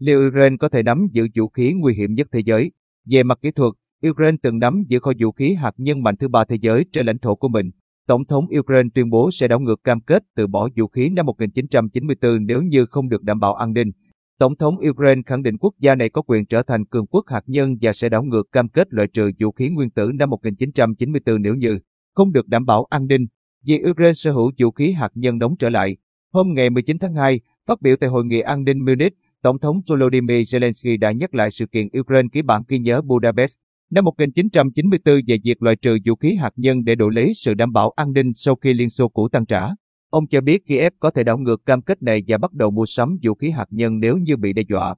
liệu Ukraine có thể nắm giữ vũ khí nguy hiểm nhất thế giới? Về mặt kỹ thuật, Ukraine từng nắm giữ kho vũ khí hạt nhân mạnh thứ ba thế giới trên lãnh thổ của mình. Tổng thống Ukraine tuyên bố sẽ đảo ngược cam kết từ bỏ vũ khí năm 1994 nếu như không được đảm bảo an ninh. Tổng thống Ukraine khẳng định quốc gia này có quyền trở thành cường quốc hạt nhân và sẽ đảo ngược cam kết loại trừ vũ khí nguyên tử năm 1994 nếu như không được đảm bảo an ninh. Vì Ukraine sở hữu vũ khí hạt nhân đóng trở lại. Hôm ngày 19 tháng 2, phát biểu tại Hội nghị an ninh Munich, Tổng thống Volodymyr Zelensky đã nhắc lại sự kiện Ukraine ký bản ghi nhớ Budapest năm 1994 về việc loại trừ vũ khí hạt nhân để đổi lấy sự đảm bảo an ninh sau khi Liên Xô cũ tan trả. Ông cho biết Kiev có thể đảo ngược cam kết này và bắt đầu mua sắm vũ khí hạt nhân nếu như bị đe dọa.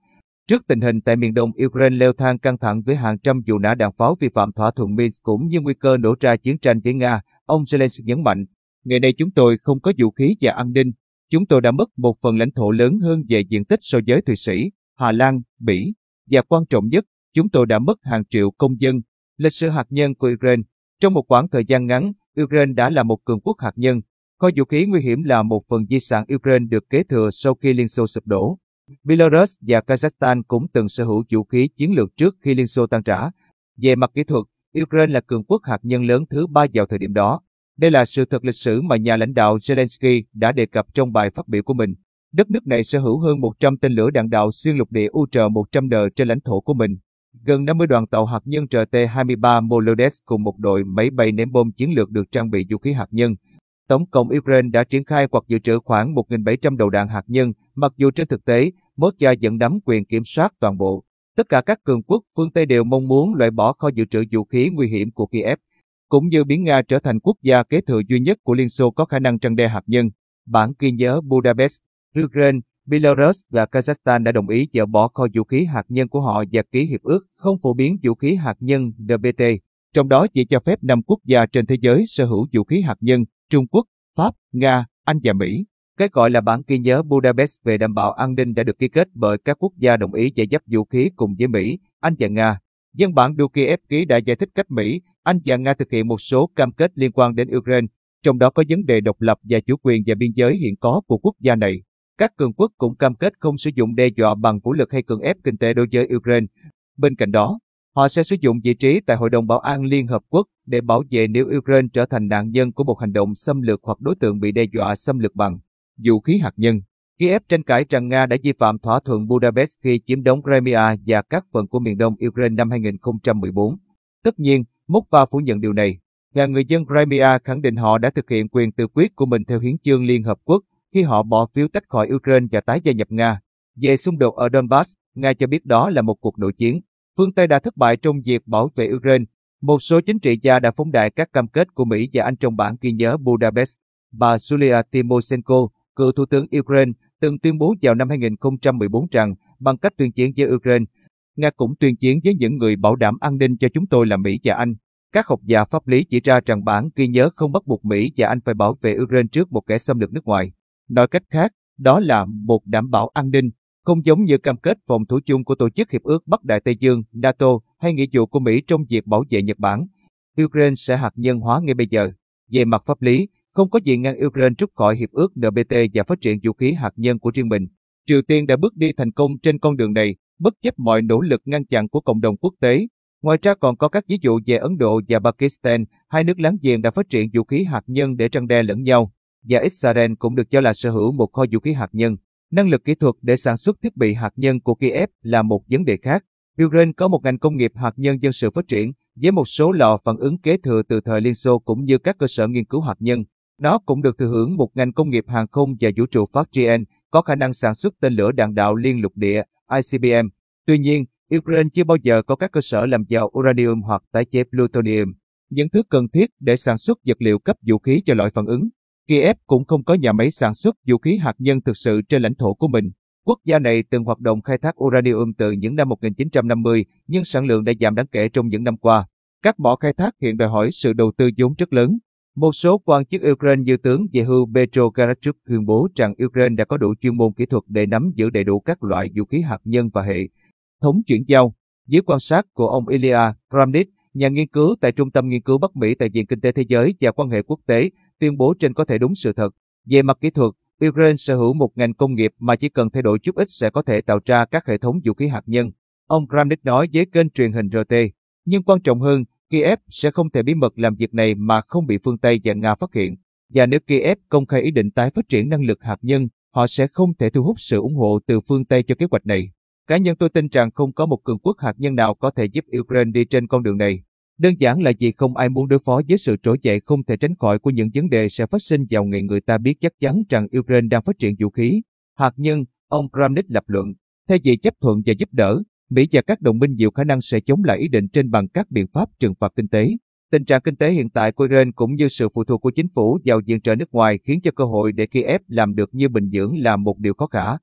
Trước tình hình tại miền đông Ukraine leo thang căng thẳng với hàng trăm vụ nã đạn pháo vi phạm thỏa thuận Minsk cũng như nguy cơ nổ ra chiến tranh với Nga, ông Zelensky nhấn mạnh, ngày nay chúng tôi không có vũ khí và an ninh, chúng tôi đã mất một phần lãnh thổ lớn hơn về diện tích so với Thụy Sĩ, Hà Lan, Bỉ, và quan trọng nhất, chúng tôi đã mất hàng triệu công dân. Lịch sử hạt nhân của Ukraine Trong một khoảng thời gian ngắn, Ukraine đã là một cường quốc hạt nhân. Kho vũ khí nguy hiểm là một phần di sản Ukraine được kế thừa sau khi Liên Xô sụp đổ. Belarus và Kazakhstan cũng từng sở hữu vũ khí chiến lược trước khi Liên Xô tan rã. Về mặt kỹ thuật, Ukraine là cường quốc hạt nhân lớn thứ ba vào thời điểm đó. Đây là sự thật lịch sử mà nhà lãnh đạo Zelensky đã đề cập trong bài phát biểu của mình. Đất nước này sở hữu hơn 100 tên lửa đạn đạo xuyên lục địa UR-100N trên lãnh thổ của mình. Gần 50 đoàn tàu hạt nhân RT-23 Molodets cùng một đội máy bay ném bom chiến lược được trang bị vũ khí hạt nhân. Tổng cộng Ukraine đã triển khai hoặc dự trữ khoảng 1.700 đầu đạn hạt nhân, mặc dù trên thực tế, Moscow vẫn nắm quyền kiểm soát toàn bộ. Tất cả các cường quốc phương Tây đều mong muốn loại bỏ kho dự trữ vũ khí nguy hiểm của Kiev, cũng như biến Nga trở thành quốc gia kế thừa duy nhất của Liên Xô có khả năng trăng đe hạt nhân. Bản ghi nhớ Budapest, Ukraine, Belarus và Kazakhstan đã đồng ý dỡ bỏ kho vũ khí hạt nhân của họ và ký hiệp ước không phổ biến vũ khí hạt nhân NPT, trong đó chỉ cho phép 5 quốc gia trên thế giới sở hữu vũ khí hạt nhân, Trung Quốc, Pháp, Nga, Anh và Mỹ. Cái gọi là bản ghi nhớ Budapest về đảm bảo an ninh đã được ký kết bởi các quốc gia đồng ý giải dắp vũ khí cùng với Mỹ, Anh và Nga. Dân bản Dukiev ký đã giải thích cách Mỹ, anh và Nga thực hiện một số cam kết liên quan đến Ukraine, trong đó có vấn đề độc lập và chủ quyền và biên giới hiện có của quốc gia này. Các cường quốc cũng cam kết không sử dụng đe dọa bằng vũ lực hay cưỡng ép kinh tế đối với Ukraine. Bên cạnh đó, họ sẽ sử dụng vị trí tại Hội đồng Bảo an Liên Hợp Quốc để bảo vệ nếu Ukraine trở thành nạn nhân của một hành động xâm lược hoặc đối tượng bị đe dọa xâm lược bằng vũ khí hạt nhân. Kiev tranh cãi rằng Nga đã vi phạm thỏa thuận Budapest khi chiếm đóng Crimea và các phần của miền đông Ukraine năm 2014. Tất nhiên, Moskva phủ nhận điều này. Và người dân Crimea khẳng định họ đã thực hiện quyền tự quyết của mình theo hiến chương Liên Hợp Quốc khi họ bỏ phiếu tách khỏi Ukraine và tái gia nhập Nga. Về xung đột ở Donbass, Nga cho biết đó là một cuộc nội chiến. Phương Tây đã thất bại trong việc bảo vệ Ukraine. Một số chính trị gia đã phóng đại các cam kết của Mỹ và Anh trong bản ghi nhớ Budapest. Bà Julia Tymoshenko, cựu thủ tướng Ukraine, từng tuyên bố vào năm 2014 rằng bằng cách tuyên chiến với Ukraine, Nga cũng tuyên chiến với những người bảo đảm an ninh cho chúng tôi là Mỹ và Anh. Các học giả pháp lý chỉ ra rằng bản ghi nhớ không bắt buộc Mỹ và Anh phải bảo vệ Ukraine trước một kẻ xâm lược nước ngoài. Nói cách khác, đó là một đảm bảo an ninh, không giống như cam kết phòng thủ chung của Tổ chức Hiệp ước Bắc Đại Tây Dương, NATO hay nghĩa vụ của Mỹ trong việc bảo vệ Nhật Bản. Ukraine sẽ hạt nhân hóa ngay bây giờ. Về mặt pháp lý, không có gì ngăn Ukraine rút khỏi Hiệp ước NPT và phát triển vũ khí hạt nhân của riêng mình. Triều Tiên đã bước đi thành công trên con đường này, bất chấp mọi nỗ lực ngăn chặn của cộng đồng quốc tế. Ngoài ra còn có các ví dụ về Ấn Độ và Pakistan, hai nước láng giềng đã phát triển vũ khí hạt nhân để trăng đe lẫn nhau và Israel cũng được cho là sở hữu một kho vũ khí hạt nhân. Năng lực kỹ thuật để sản xuất thiết bị hạt nhân của Kiev là một vấn đề khác. Ukraine có một ngành công nghiệp hạt nhân dân sự phát triển, với một số lò phản ứng kế thừa từ thời Liên Xô cũng như các cơ sở nghiên cứu hạt nhân. Nó cũng được thừa hưởng một ngành công nghiệp hàng không và vũ trụ phát triển, có khả năng sản xuất tên lửa đạn đạo liên lục địa, ICBM. Tuy nhiên, Ukraine chưa bao giờ có các cơ sở làm giàu uranium hoặc tái chế plutonium, những thứ cần thiết để sản xuất vật liệu cấp vũ khí cho loại phản ứng. Kiev cũng không có nhà máy sản xuất vũ khí hạt nhân thực sự trên lãnh thổ của mình. Quốc gia này từng hoạt động khai thác uranium từ những năm 1950, nhưng sản lượng đã giảm đáng kể trong những năm qua. Các mỏ khai thác hiện đòi hỏi sự đầu tư vốn rất lớn. Một số quan chức Ukraine như tướng về hưu Petro Karachuk, tuyên bố rằng Ukraine đã có đủ chuyên môn kỹ thuật để nắm giữ đầy đủ các loại vũ khí hạt nhân và hệ thống chuyển giao. Dưới quan sát của ông Ilya Kramnik, nhà nghiên cứu tại Trung tâm Nghiên cứu Bắc Mỹ tại Viện Kinh tế Thế giới và Quan hệ Quốc tế, tuyên bố trên có thể đúng sự thật. Về mặt kỹ thuật, Ukraine sở hữu một ngành công nghiệp mà chỉ cần thay đổi chút ít sẽ có thể tạo ra các hệ thống vũ khí hạt nhân. Ông Kramnik nói với kênh truyền hình RT. Nhưng quan trọng hơn, Kiev sẽ không thể bí mật làm việc này mà không bị phương Tây và Nga phát hiện. Và nếu Kiev công khai ý định tái phát triển năng lực hạt nhân, họ sẽ không thể thu hút sự ủng hộ từ phương Tây cho kế hoạch này. Cá nhân tôi tin rằng không có một cường quốc hạt nhân nào có thể giúp Ukraine đi trên con đường này. Đơn giản là vì không ai muốn đối phó với sự trỗi dậy không thể tránh khỏi của những vấn đề sẽ phát sinh vào ngày người ta biết chắc chắn rằng Ukraine đang phát triển vũ khí. Hạt nhân, ông Kramnik lập luận, thay vì chấp thuận và giúp đỡ, Mỹ và các đồng minh nhiều khả năng sẽ chống lại ý định trên bằng các biện pháp trừng phạt kinh tế. Tình trạng kinh tế hiện tại của Ukraine cũng như sự phụ thuộc của chính phủ vào viện trợ nước ngoài khiến cho cơ hội để Kiev làm được như Bình Nhưỡng là một điều khó khả.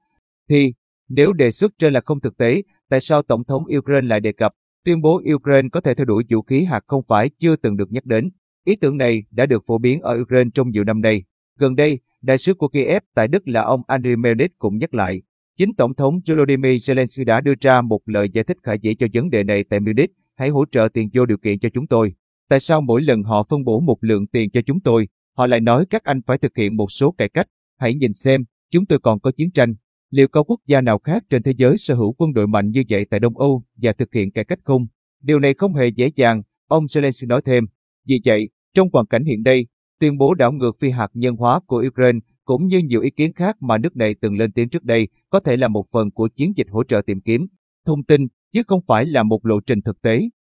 Thì, nếu đề xuất trên là không thực tế, tại sao Tổng thống Ukraine lại đề cập tuyên bố Ukraine có thể theo đuổi vũ khí hạt không phải chưa từng được nhắc đến? Ý tưởng này đã được phổ biến ở Ukraine trong nhiều năm nay. Gần đây, đại sứ của Kiev tại Đức là ông Andriy Melnik cũng nhắc lại, chính Tổng thống Volodymyr Zelensky đã đưa ra một lời giải thích khả dĩ cho vấn đề này tại Munich, hãy hỗ trợ tiền vô điều kiện cho chúng tôi. Tại sao mỗi lần họ phân bổ một lượng tiền cho chúng tôi, họ lại nói các anh phải thực hiện một số cải cách? Hãy nhìn xem, chúng tôi còn có chiến tranh, Liệu có quốc gia nào khác trên thế giới sở hữu quân đội mạnh như vậy tại Đông Âu và thực hiện cải cách không? Điều này không hề dễ dàng, ông Zelensky nói thêm. Vì vậy, trong hoàn cảnh hiện nay, tuyên bố đảo ngược phi hạt nhân hóa của Ukraine cũng như nhiều ý kiến khác mà nước này từng lên tiếng trước đây, có thể là một phần của chiến dịch hỗ trợ tìm kiếm thông tin, chứ không phải là một lộ trình thực tế.